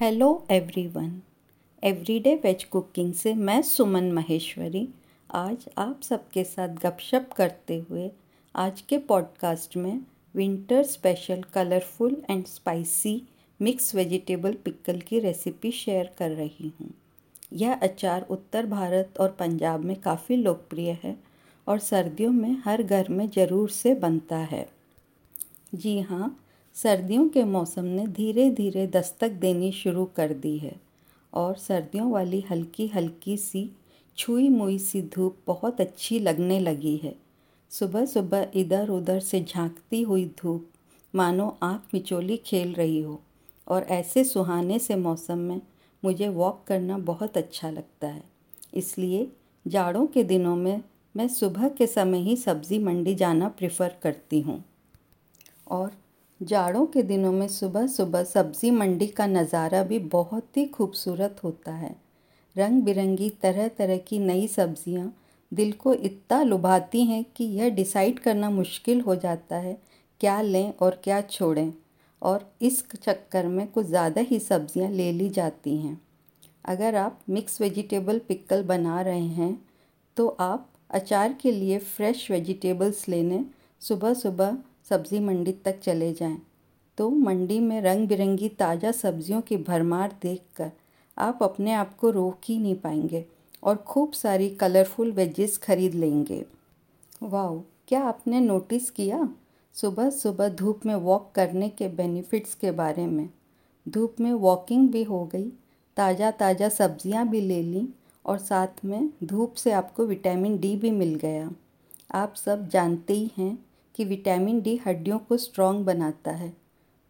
Hello everyone everyday veg cooking से मैं सुमन महेश्वरी। आज आप सबके साथ गपशप करते हुए आज के पॉडकास्ट में winter special colourful and spicy mix vegetable pickle की रेसिपी शेयर कर रही हूँ। यह अचार उत्तर भारत और पंजाब में काफ़ी लोकप्रिय है और सर्दियों में हर घर में ज़रूर से बनता है। जी हाँ सर्दियों के मौसम ने धीरे धीरे दस्तक देनी शुरू कर दी है और सर्दियों वाली हल्की हल्की सी छुई मुई सी धूप बहुत अच्छी लगने लगी है। सुबह सुबह इधर उधर से झांकती हुई धूप, मानो आँख मिचोली खेल रही हो और ऐसे सुहाने से मौसम में मुझे वॉक करना बहुत अच्छा लगता है। इसलिए जाड़ों के दिनों में मैं सुबह के समय ही सब्ज़ी मंडी जाना प्रेफर करती हूँ। और जाड़ों के दिनों में सुबह सुबह सब्ज़ी मंडी का नज़ारा भी बहुत ही खूबसूरत होता है। रंग बिरंगी तरह तरह की नई सब्ज़ियाँ दिल को इतना लुभाती हैं कि यह डिसाइड करना मुश्किल हो जाता है क्या लें और क्या छोड़ें, और इस चक्कर में कुछ ज़्यादा ही सब्ज़ियाँ ले ली जाती हैं। अगर आप मिक्स वेजिटेबल पिकल बना रहे हैं तो आप अचार के लिए फ़्रेश वेजिटेबल्स लेने सुबह सुबह सब्ज़ी मंडी तक चले जाएँ। तो मंडी में रंग बिरंगी ताज़ा सब्जियों की भरमार देखकर आप अपने आप को रोक ही नहीं पाएँगे और खूब सारी कलरफुल वेजेस खरीद लेंगे। वाह क्या आपने नोटिस किया? सुबह सुबह धूप में वॉक करने के बेनिफिट्स के बारे में। धूप में वॉकिंग भी हो गई ताज़ा ताज़ा सब्ज़ियाँ भी ले ली और साथ में धूप से आपको विटामिन डी भी मिल गया। आप सब जानते ही हैं कि विटामिन डी हड्डियों को स्ट्रॉन्ग बनाता है।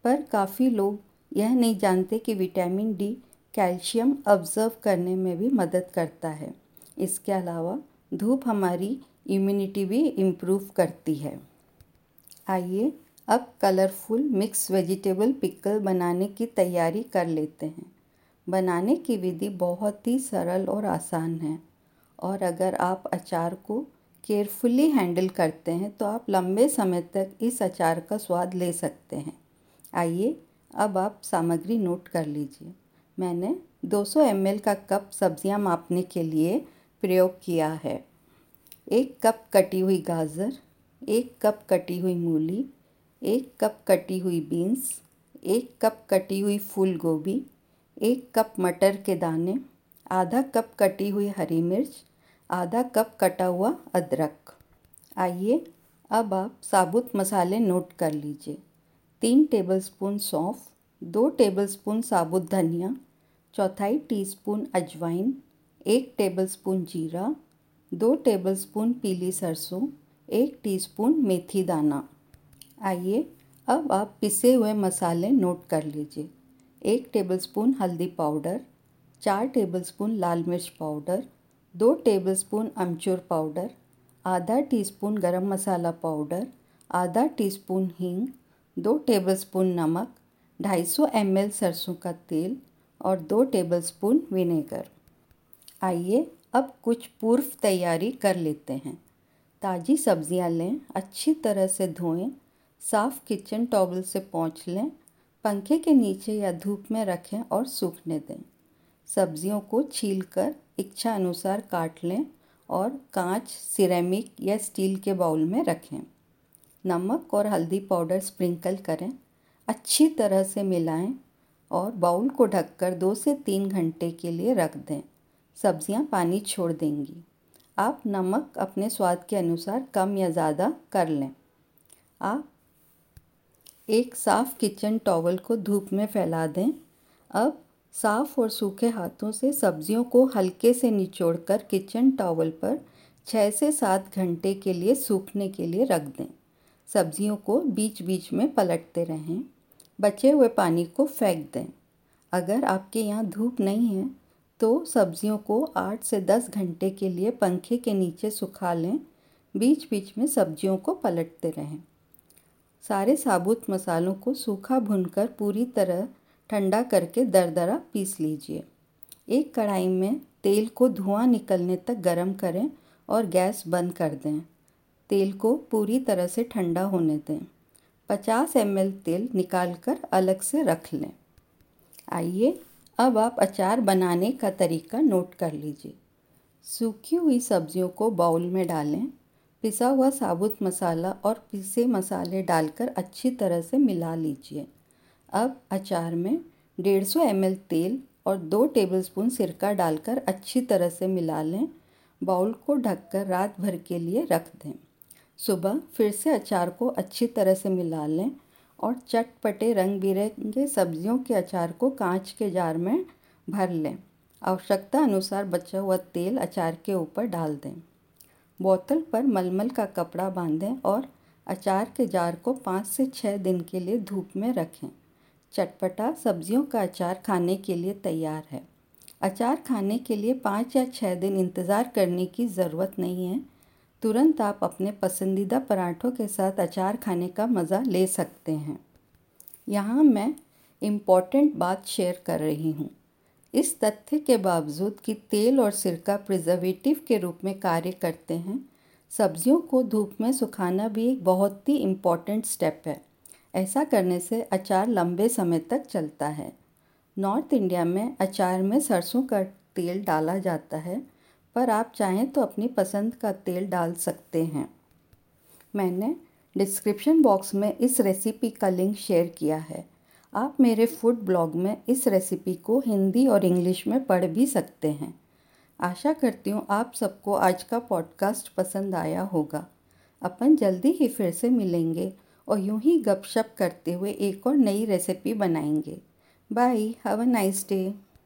पर काफ़ी लोग यह नहीं जानते कि विटामिन डी कैल्शियम ऑब्ज़र्व करने में भी मदद करता है। इसके अलावा धूप हमारी इम्यूनिटी भी इम्प्रूव करती है। आइए अब कलरफुल मिक्स वेजिटेबल पिकल बनाने की तैयारी कर लेते हैं। बनाने की विधि बहुत ही सरल और आसान है। और अगर आप अचार को केयरफुली हैंडल करते हैं तो आप लंबे समय तक इस अचार का स्वाद ले सकते हैं। आइए, अब आप सामग्री नोट कर लीजिए। मैंने 200 ml का कप सब्ज़ियाँ मापने के लिए प्रयोग किया है। एक कप कटी हुई गाजर, एक कप कटी हुई मूली, एक कप कटी हुई बीन्स, एक कप कटी हुई फूल गोभी, एक कप मटर के दाने, आधा कप कटी हुई हरी मिर्च आधा कप कटा हुआ अदरक। आइए, अब आप साबुत मसाले नोट कर लीजिए। तीन टेबलस्पून सौंफ, दो टेबलस्पून साबुत धनिया, चौथाई टीस्पून अजवाइन, एक टेबलस्पून जीरा, दो टेबलस्पून पीली सरसों, एक टीस्पून मेथी दाना। आइए, अब आप पिसे हुए मसाले नोट कर लीजिए। एक टेबलस्पून हल्दी पाउडर, चार टेबलस्पून लाल मिर्च पाउडर दो टेबलस्पून अमचूर पाउडर, आधा टीस्पून गरम मसाला पाउडर, आधा टीस्पून हींग, दो टेबलस्पून नमक 250 सौ एम सरसों का तेल और दो टेबलस्पून विनेगर। आइए अब कुछ पूर्व तैयारी कर लेते हैं। ताज़ी सब्ज़ियाँ लें, अच्छी तरह से धोएँ, साफ़ किचन टॉवल से पोंछ लें, पंखे के नीचे या धूप में रखें और सूखने दें। सब्जियों को छीलकर इच्छा अनुसार काट लें और कांच, सिरेमिक या स्टील के बाउल में रखें। नमक और हल्दी पाउडर स्प्रिंकल करें। अच्छी तरह से मिलाएँ और बाउल को ढककर दो से तीन घंटे के लिए रख दें। सब्ज़ियाँ पानी छोड़ देंगी। आप नमक अपने स्वाद के अनुसार कम या ज़्यादा कर लें। आप एक साफ़ किचन टॉवल को धूप में फैला दें। अब साफ़ और सूखे हाथों से सब्जियों को हल्के से निचोड़कर किचन टॉवल पर छः से सात घंटे के लिए सूखने के लिए रख दें। सब्जियों को बीच बीच में पलटते रहें। बचे हुए पानी को फेंक दें। अगर आपके यहाँ धूप नहीं है तो सब्जियों को आठ से दस घंटे के लिए पंखे के नीचे सुखा लें। बीच बीच में सब्जियों को पलटते रहें। सारे साबुत मसालों को सूखा भुनकर पूरी तरह ठंडा करके दरदरा पीस लीजिए। एक कढ़ाई में तेल को धुआँ निकलने तक गर्म करें और गैस बंद कर दें। तेल को पूरी तरह से ठंडा होने दें। 50 एम तेल निकाल कर अलग से रख लें। आइए, अब आप अचार बनाने का तरीका नोट कर लीजिए। सूखी हुई सब्जियों को बाउल में डालें। पिसा हुआ साबुत मसाला और पिसे मसाले डालकर अच्छी तरह से मिला लीजिए। अब अचार में 150 सौ एम तेल और दो टेबलस्पून सिरका डालकर अच्छी तरह से मिला लें। बाउल को ढककर रात भर के लिए रख दें। सुबह फिर से अचार को अच्छी तरह से मिला लें और चटपटे रंग बिरंगे सब्जियों के अचार को कांच के जार में भर लें। आवश्यकता अनुसार बचा हुआ तेल अचार के ऊपर डाल दें। बोतल पर मलमल का कपड़ा बांधें और अचार के जार को पाँच से छः दिन के लिए धूप में रखें। चटपटा सब्जियों का अचार खाने के लिए तैयार है। अचार खाने के लिए पाँच या छः दिन इंतज़ार करने की ज़रूरत नहीं है। तुरंत आप अपने पसंदीदा पराठों के साथ अचार खाने का मज़ा ले सकते हैं। यहाँ मैं इंपॉर्टेंट बात शेयर कर रही हूँ। इस तथ्य के बावजूद कि तेल और सिरका प्रिजर्वेटिव के रूप में कार्य करते हैं, सब्जियों को धूप में सुखाना भी एक बहुत ही इंपॉर्टेंट स्टेप है। ऐसा करने से अचार लंबे समय तक चलता है। नॉर्थ इंडिया में अचार में सरसों का तेल डाला जाता है, पर आप चाहें तो अपनी पसंद का तेल डाल सकते हैं। मैंने डिस्क्रिप्शन बॉक्स में इस रेसिपी का लिंक शेयर किया है। आप मेरे फ़ूड ब्लॉग में इस रेसिपी को हिंदी और इंग्लिश में पढ़ भी सकते हैं। आशा करती हूँ आप सबको आज का पॉडकास्ट पसंद आया होगा। अपन जल्दी ही फिर से मिलेंगे। और यूँ ही गपशप करते हुए एक और नई रेसिपी बनाएँगे। Bye have a nice day